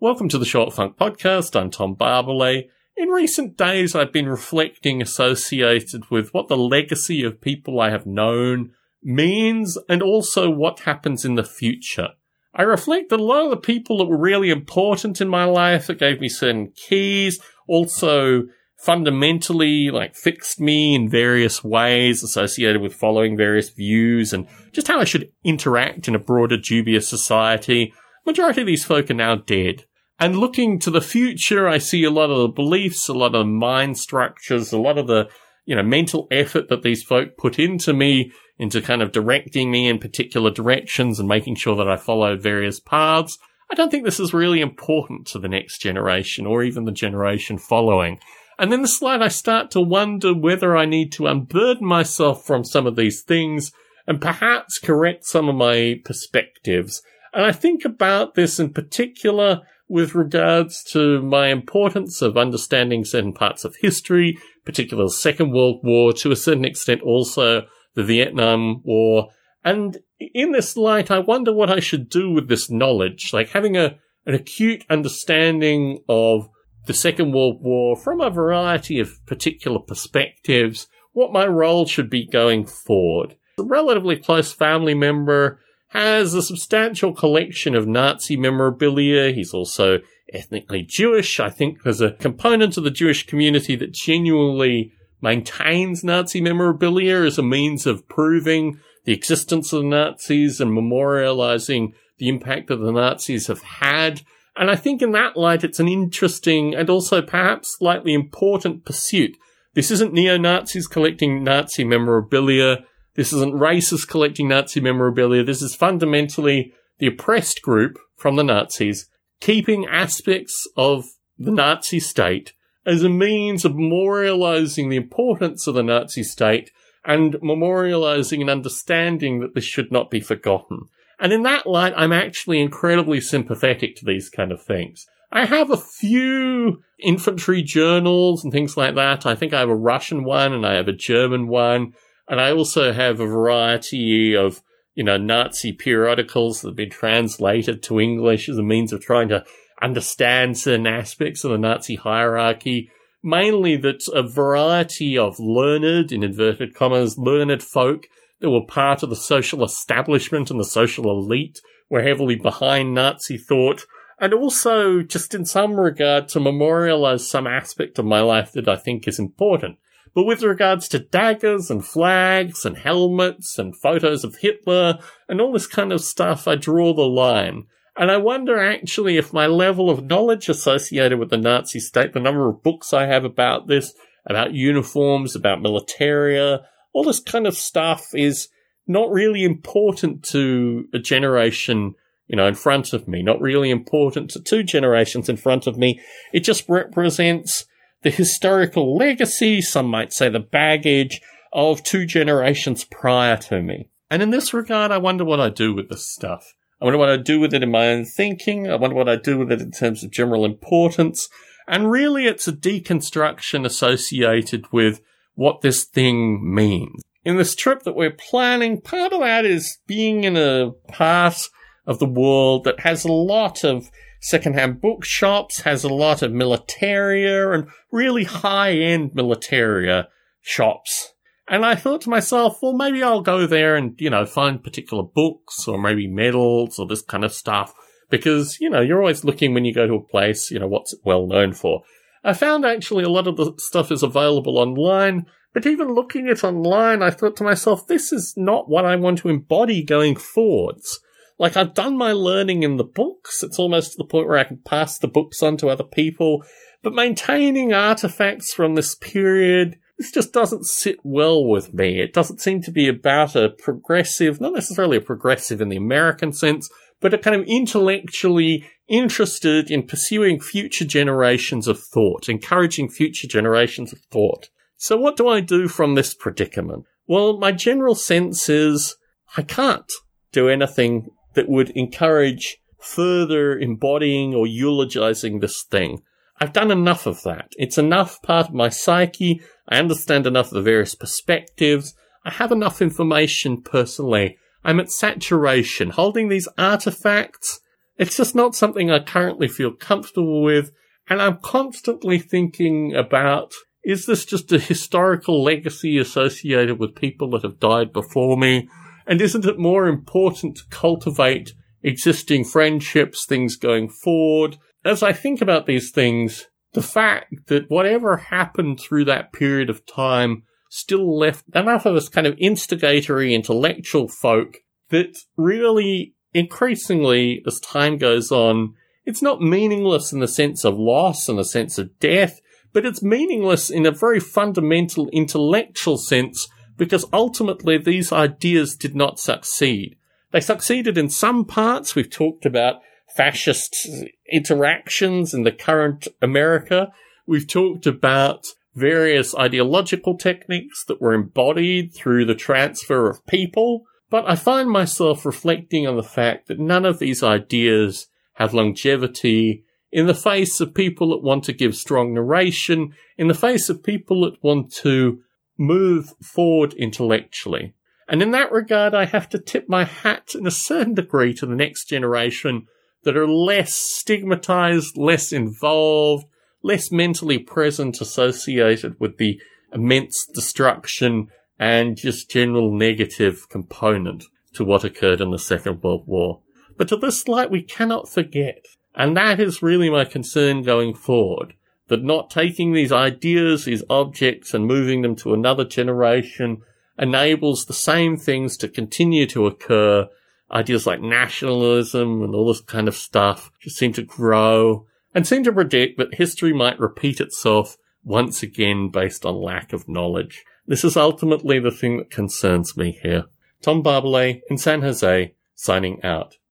Welcome to the Short Funk Podcast. I'm Tom Barbalet. In recent days, I've been reflecting associated with what the legacy of people I have known means and also what happens in the future. I reflect that a lot of the people that were really important in my life that gave me certain keys also fundamentally like fixed me in various ways associated with following various views and just how I should interact in a broader dubious society. Majority of these folk are now dead. And looking to the future, I see a lot of the beliefs, a lot of mind structures, a lot of the, you know, mental effort that these folk put into me, into kind of directing me in particular directions and making sure that I followed various paths. I don't think this is really important to the next generation or even the generation following. And then the slide, I start to wonder whether I need to unburden myself from some of these things and perhaps correct some of my perspectives. And I think about this in particular with regards to my importance of understanding certain parts of history, particularly the Second World War, to a certain extent also the Vietnam War. And in this light, I wonder what I should do with this knowledge, like having a, an acute understanding of the Second World War from a variety of particular perspectives, what my role should be going forward. A relatively close family member has a substantial collection of Nazi memorabilia. He's also ethnically Jewish. I think there's a component of the Jewish community that genuinely maintains Nazi memorabilia as a means of proving the existence of the Nazis and memorializing the impact that the Nazis have had. And I think in that light, it's an interesting and also perhaps slightly important pursuit. This isn't neo-Nazis collecting Nazi memorabilia. This isn't racists collecting Nazi memorabilia. This is fundamentally the oppressed group from the Nazis keeping aspects of the Nazi state as a means of memorializing the importance of the Nazi state and memorializing an understanding that this should not be forgotten. And in that light, I'm actually incredibly sympathetic to these kind of things. I have a few infantry journals and things like that. I think I have a Russian one and I have a German one. And I also have a variety of, you know, Nazi periodicals that have been translated to English as a means of trying to understand certain aspects of the Nazi hierarchy. Mainly that a variety of learned, in inverted commas, learned folk that were part of the social establishment and the social elite were heavily behind Nazi thought. And also, just in some regard, to memorialize some aspect of my life that I think is important. But with regards to daggers and flags and helmets and photos of Hitler and all this kind of stuff, I draw the line. And I wonder actually if my level of knowledge associated with the Nazi state, the number of books I have about this, about uniforms, about militaria, all this kind of stuff is not really important to a generation, you know, in front of me, not really important to two generations in front of me. It just represents the historical legacy, some might say the baggage of two generations prior to me. And in this regard, I wonder what I do with this stuff. I wonder what I do with it in my own thinking. I wonder what I do with it in terms of general importance. And really, it's a deconstruction associated with what this thing means. In this trip that we're planning, part of that is being in a part of the world that has a lot of secondhand bookshops, has a lot of militaria and really high end militaria shops. And I thought to myself, well, maybe I'll go there and, you know, find particular books or maybe medals or this kind of stuff. Because, you know, you're always looking when you go to a place, you know, what's it well known for. I found actually a lot of the stuff is available online, but even looking at online, I thought to myself, this is not what I want to embody going forwards. Like I've done my learning in the books. It's almost to the point where I can pass the books on to other people. But maintaining artifacts from this period, this just doesn't sit well with me. It doesn't seem to be about a progressive, not necessarily a progressive in the American sense, but a kind of intellectually interested in pursuing future generations of thought, encouraging future generations of thought. So what do I do from this predicament? Well, my general sense is I can't do anything that would encourage further embodying or eulogizing this thing. I've done enough of that. It's enough part of my psyche. I understand enough of the various perspectives. I have enough information personally. I'm at saturation. Holding these artifacts It's just not something I currently feel comfortable with. And I'm constantly thinking about is this just a historical legacy associated with people that have died before me? And isn't it more important to cultivate existing friendships, things going forward? As I think about these things, the fact that whatever happened through that period of time still left enough of us kind of instigatory intellectual folk that really increasingly as time goes on, it's not meaningless in the sense of loss and the sense of death, but it's meaningless in a very fundamental intellectual sense because ultimately these ideas did not succeed. They succeeded in some parts. We've talked about fascist interactions in the current America. We've talked about various ideological techniques that were embodied through the transfer of people. But I find myself reflecting on the fact that none of these ideas have longevity in the face of people that want to give strong narration, in the face of people that want to move forward intellectually. And in that regard, I have to tip my hat in a certain degree to the next generation that are less stigmatized, less involved, less mentally present associated with the immense destruction and just general negative component to what occurred in the Second World War. But to this light, we cannot forget, and that is really my concern going forward, that not taking these ideas, these objects, and moving them to another generation enables the same things to continue to occur. Ideas like nationalism and all this kind of stuff just seem to grow and seem to predict that history might repeat itself once again based on lack of knowledge. This is ultimately the thing that concerns me here. Tom Barbalet in San Jose, signing out.